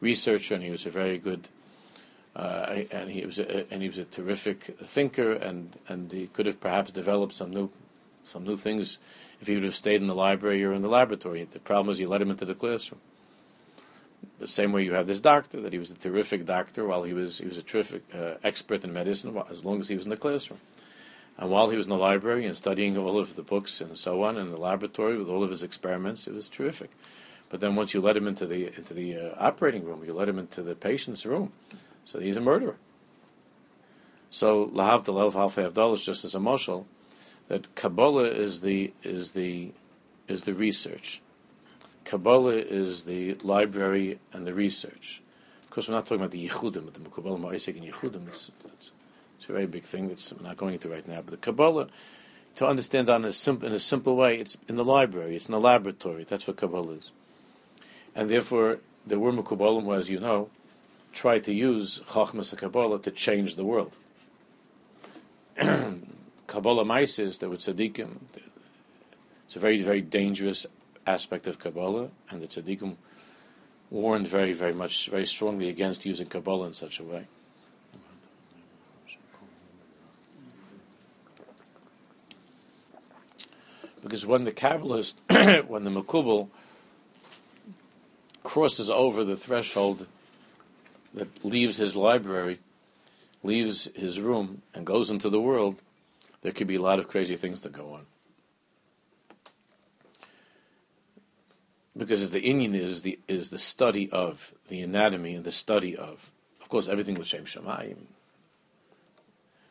researcher, and he was a very good, uh, and he was a, and he was a terrific thinker, and and he could have perhaps developed some new, some new things if he would have stayed in the library or in the laboratory. The problem is you let him into the classroom. The same way you have this doctor that he was a terrific doctor while he was he was a terrific uh, expert in medicine as long as he was in the classroom. And while he was in the library and studying all of the books and so on in the laboratory with all of his experiments, it was terrific. But then once you let him into the into the uh, operating room, you let him into the patient's room, so he's a murderer. So lahav the lev half is just as a moshel that Kabbalah is the is the is the research. Kabbalah is the library and the research. Of course, we're not talking about the Yichudim, but the Kabbalah Maisis and Yichudim. It's, it's, it's, a very big thing. It's, we're not going into right now. But the Kabbalah, to understand on a sim- in a simple way, it's in the library. It's in the laboratory. That's what Kabbalah is. And therefore, the word Mekubalim, as you know, tried to use Chachmas Kabbalah to change the world. Kabbalah Maisis, there were tzaddikim. It's a very, very dangerous aspect of Kabbalah, and the tzaddikim warned very, very much, very strongly against using Kabbalah in such a way. Because when the Kabbalist, when the Makubal crosses over the threshold that leaves his library, leaves his room, and goes into the world, there could be a lot of crazy things that go on. Because the inyan is the is the study of the anatomy and the study of, of course, everything with Shem Shemayim.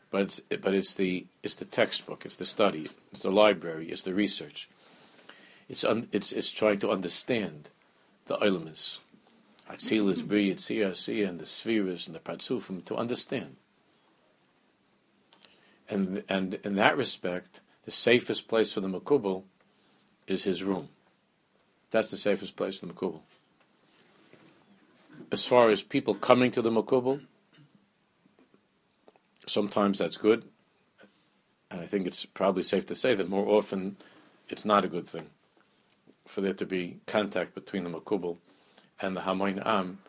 But it's, but it's the it's the textbook, it's the study, it's the library, it's the research. It's un, it's it's trying to understand the elements, Atzilus, Bri, Yetzirah, and the spheres and the Partzufim to understand. And and in that respect, the safest place for the Makubal is his room. That's the safest place in the Makubal. As far as people coming to the Makubal, sometimes that's good. And I think it's probably safe to say that more often it's not a good thing for there to be contact between the Makubal and the Hamoin Am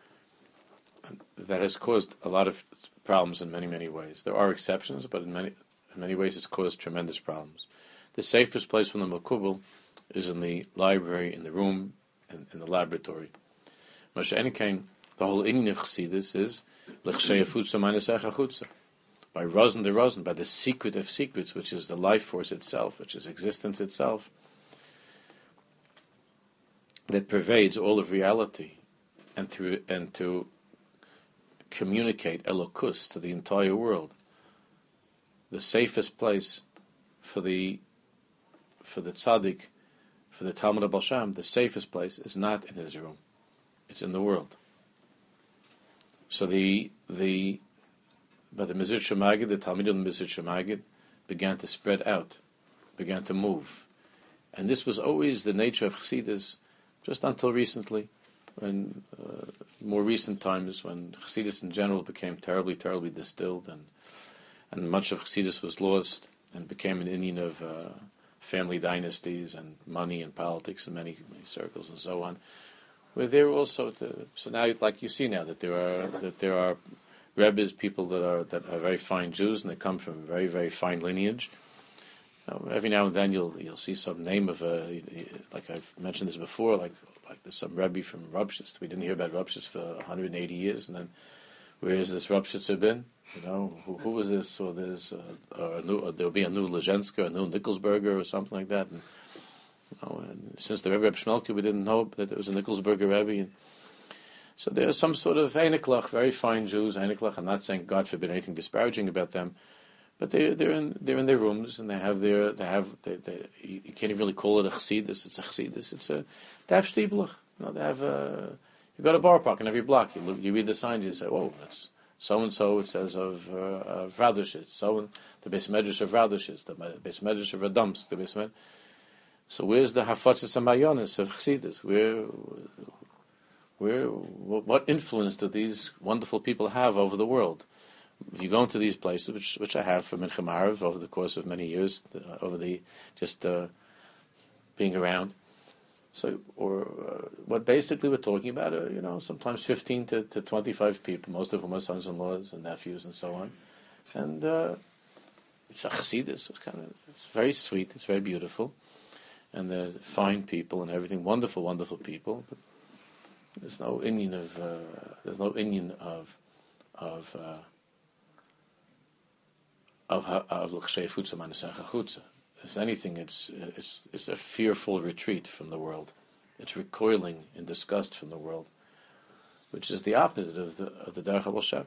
that has caused a lot of problems in many, many ways. There are exceptions, but in many, in many ways it's caused tremendous problems. The safest place from the Makubal is in the library, in the room, and in the laboratory. The whole inyan of Chassidus is by Rosen the Rosen, by the secret of secrets, which is the life force itself, which is existence itself, that pervades all of reality, and to and to communicate elokus to the entire world. The safest place for the for the tzaddik for the Talmud of Baal Shem, the safest place is not in his room; it's in the world. So the the but the Mezritcher Maggid, the Talmud of the Mezritcher Maggid, began to spread out, began to move, and this was always the nature of Chassidus, just until recently. in uh, more recent times when Chassidus in general became terribly, terribly distilled, and and much of Chassidus was lost and became an inyan of uh, family dynasties and money and politics in many, many circles and so on. We're there also to, so now, like you see now, that there are that there are rebbes, people that are that are very fine Jews, and they come from very, very fine lineage. Now, every now and then you'll you'll see some name of a like I've mentioned this before, like like there's some rebbe from Ropshitz. We didn't hear about Ropshitz for 180 years, and then where has this Ropshitzer been? You know, who, was this? Or there's uh, new, or there'll be a new Lizhensker, a new Nikolsburger, or something like that. And, you know, and since the Rebbe Reb Shmelke, we didn't know that there was a Nikolsburger Rebbe. And so there's some sort of Einiklach, very fine Jews, Einiklach. I'm not saying, God forbid, anything disparaging about them, but they they're in they're in their rooms and they have their they have they, they, you, can't even really call it a chassidus. It's a chassidus. It's a they have. You know, they have a, you go to Boro Park in every block. You look, you read the signs. You say, "Oh, that's so and so." It says of uh, of. So the beis medrash of Radoshitz, the beis medrash of Radomsk, the base med. So where's the hafatzas hamaayonos of chassidus? Where where what influence do these wonderful people have over the world? if you go into these places, which which I have for Mincha Maariv over the course of many years, over the just uh, being around. So, or uh, what basically we're talking about are, you know, sometimes 15 to, to 25 people, most of them are sons-in-laws and nephews and so on. And uh, it's a chassidus, it's kind of, it's very sweet, it's very beautiful. And they're fine people and everything, wonderful, wonderful people. But there's no inyan of, uh, there's no inyan of, of, uh, of of If anything, it's it's it's a fearful retreat from the world. It's recoiling in disgust from the world, which is the opposite of the of the Derech Shem.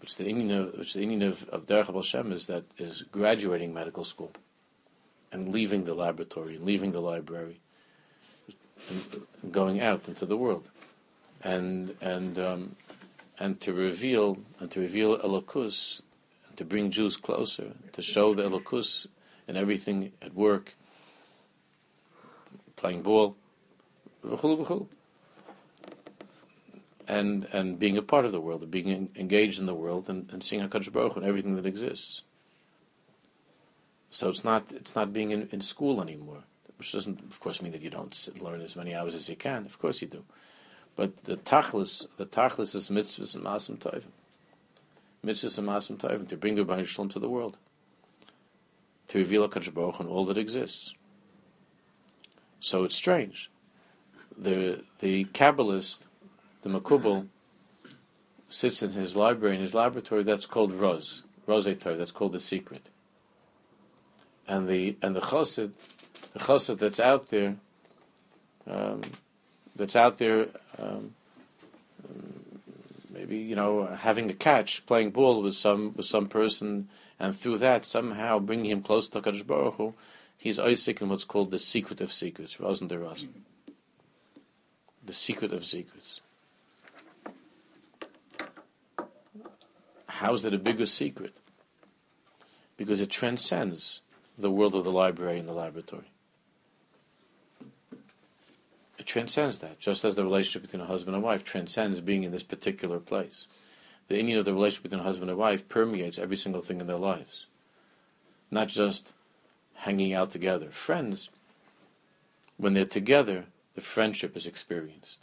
Which the inyan of, which the inyan of, of Derech Shem is that is graduating medical school, and leaving the laboratory and leaving the library, and going out into the world, and and um, and to reveal and to reveal Elokus to bring Jews closer, to show the Elokus and everything at work, playing ball, and and being a part of the world, being engaged in the world, and, and seeing Hakadosh Baruch and everything that exists. So it's not it's not being in, in school anymore, which doesn't, of course, mean that you don't sit, learn as many hours as you can. Of course you do, but the tachlis the tachlis is mitzvahs and maasim tovim mitzvahs and maasim tovim to bring the Shalom to the world, to reveal Hakadosh Baruch and all that exists. So it's strange. The the Kabbalist, the Makubal, sits in his library in his laboratory. That's called Roz, Rosetor. That's called the secret. And the and the Chassid, the Chassid that's out there, um, that's out there. Um, maybe you know having a catch, playing ball with some with some person, and through that somehow bringing him close to Hakadosh Baruch Hu, he's Isaac in what's called the secret of secrets, Rasen de. The secret of secrets. How is it a bigger secret? Because it transcends the world of the library and the laboratory. It transcends that, just as the relationship between a husband and wife transcends being in this particular place. The inyan of the relationship between husband and wife permeates every single thing in their lives. Not just hanging out together. Friends, when they're together, the friendship is experienced.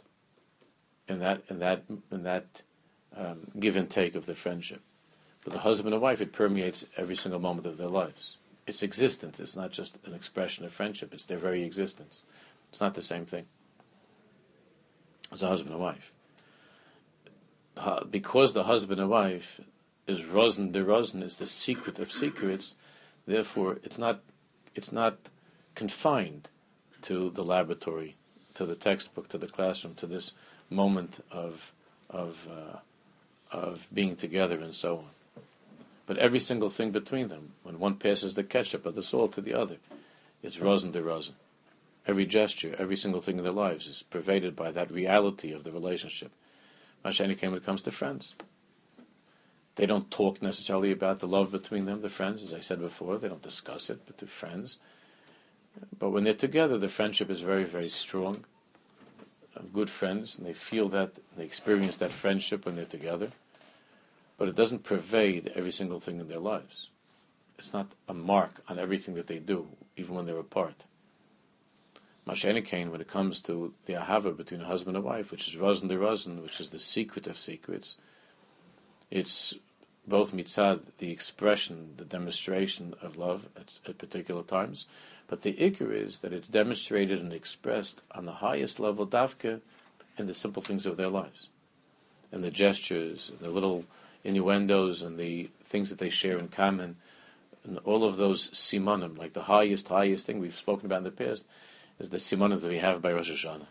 And that, and that, and that um, give and take of the friendship. But the husband and wife, it permeates every single moment of their lives. Its existence is not just an expression of friendship, it's their very existence. It's not the same thing as a husband and wife. Because the husband and wife is rosin de rosin, is the secret of secrets, therefore it's not, it's not confined to the laboratory, to the textbook, to the classroom, to this moment of, of, uh, of being together and so on. But every single thing between them, when one passes the ketchup or the salt to the other, it's rosin de rosin. Every gesture, every single thing in their lives is pervaded by that reality of the relationship. Mashani came when it comes to friends. They don't talk necessarily about the love between them, the friends, as I said before, they don't discuss it, but they're friends. But when they're together, the friendship is very, very strong. Uh, good friends, and they feel that, they experience that friendship when they're together, but it doesn't pervade every single thing in their lives. It's not a mark on everything that they do, even when they're apart. Mashenikain, when it comes to the ahava between a husband and wife, which is razan de razan, which is the secret of secrets, it's both mitzad, the expression, the demonstration of love at, at particular times, but the ikar is that it's demonstrated and expressed on the highest level, davka, in the simple things of their lives, and the gestures, and the little innuendos, and the things that they share in common, and all of those simonim, like the highest, highest thing we've spoken about in the past, is the simonim that we have by Rosh Hashanah,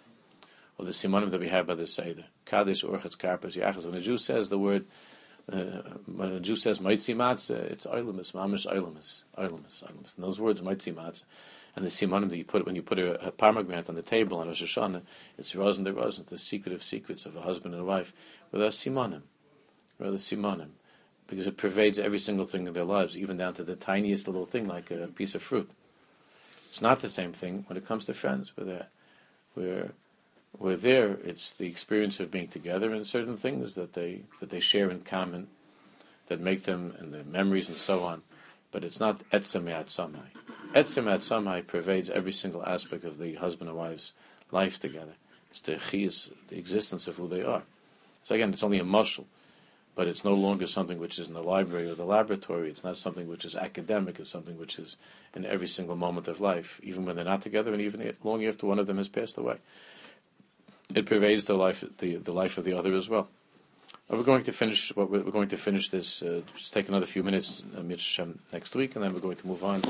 or the simonim that we have by the Seder. Kadesh, Urchatz, Karpas, Yachatz. When a Jew says the word, uh, when a Jew says Maitzi Matzah, it's Oilamus, Mamish Oilamus, Oilamus, Oilamus. And those words, Maitzi Matzah, and the simonim that you put when you put a, a pomegranate on the table on Rosh Hashanah, it's Rosen de Rosen, the secret of secrets of a husband and a wife, with a simonim, rather simonim, because it pervades every single thing in their lives, even down to the tiniest little thing like a piece of fruit. It's not the same thing when it comes to friends. We're We're, we're there. It's the experience of being together and certain things that they that they share in common, that make them and the memories and so on. But it's not etzem samai. Etzem samai pervades every single aspect of the husband and wife's life together. It's the chiyas, the existence of who they are. So again, it's only a muscle but it's no longer something which is in the library or the laboratory. It's not something which is academic. It's something which is in every single moment of life, even when they're not together, and even long after one of them has passed away. It pervades the life, the, the life of the other as well. we're going to finish. We're going to finish this. Uh, just take another few minutes, uh, next week, and then we're going to move on.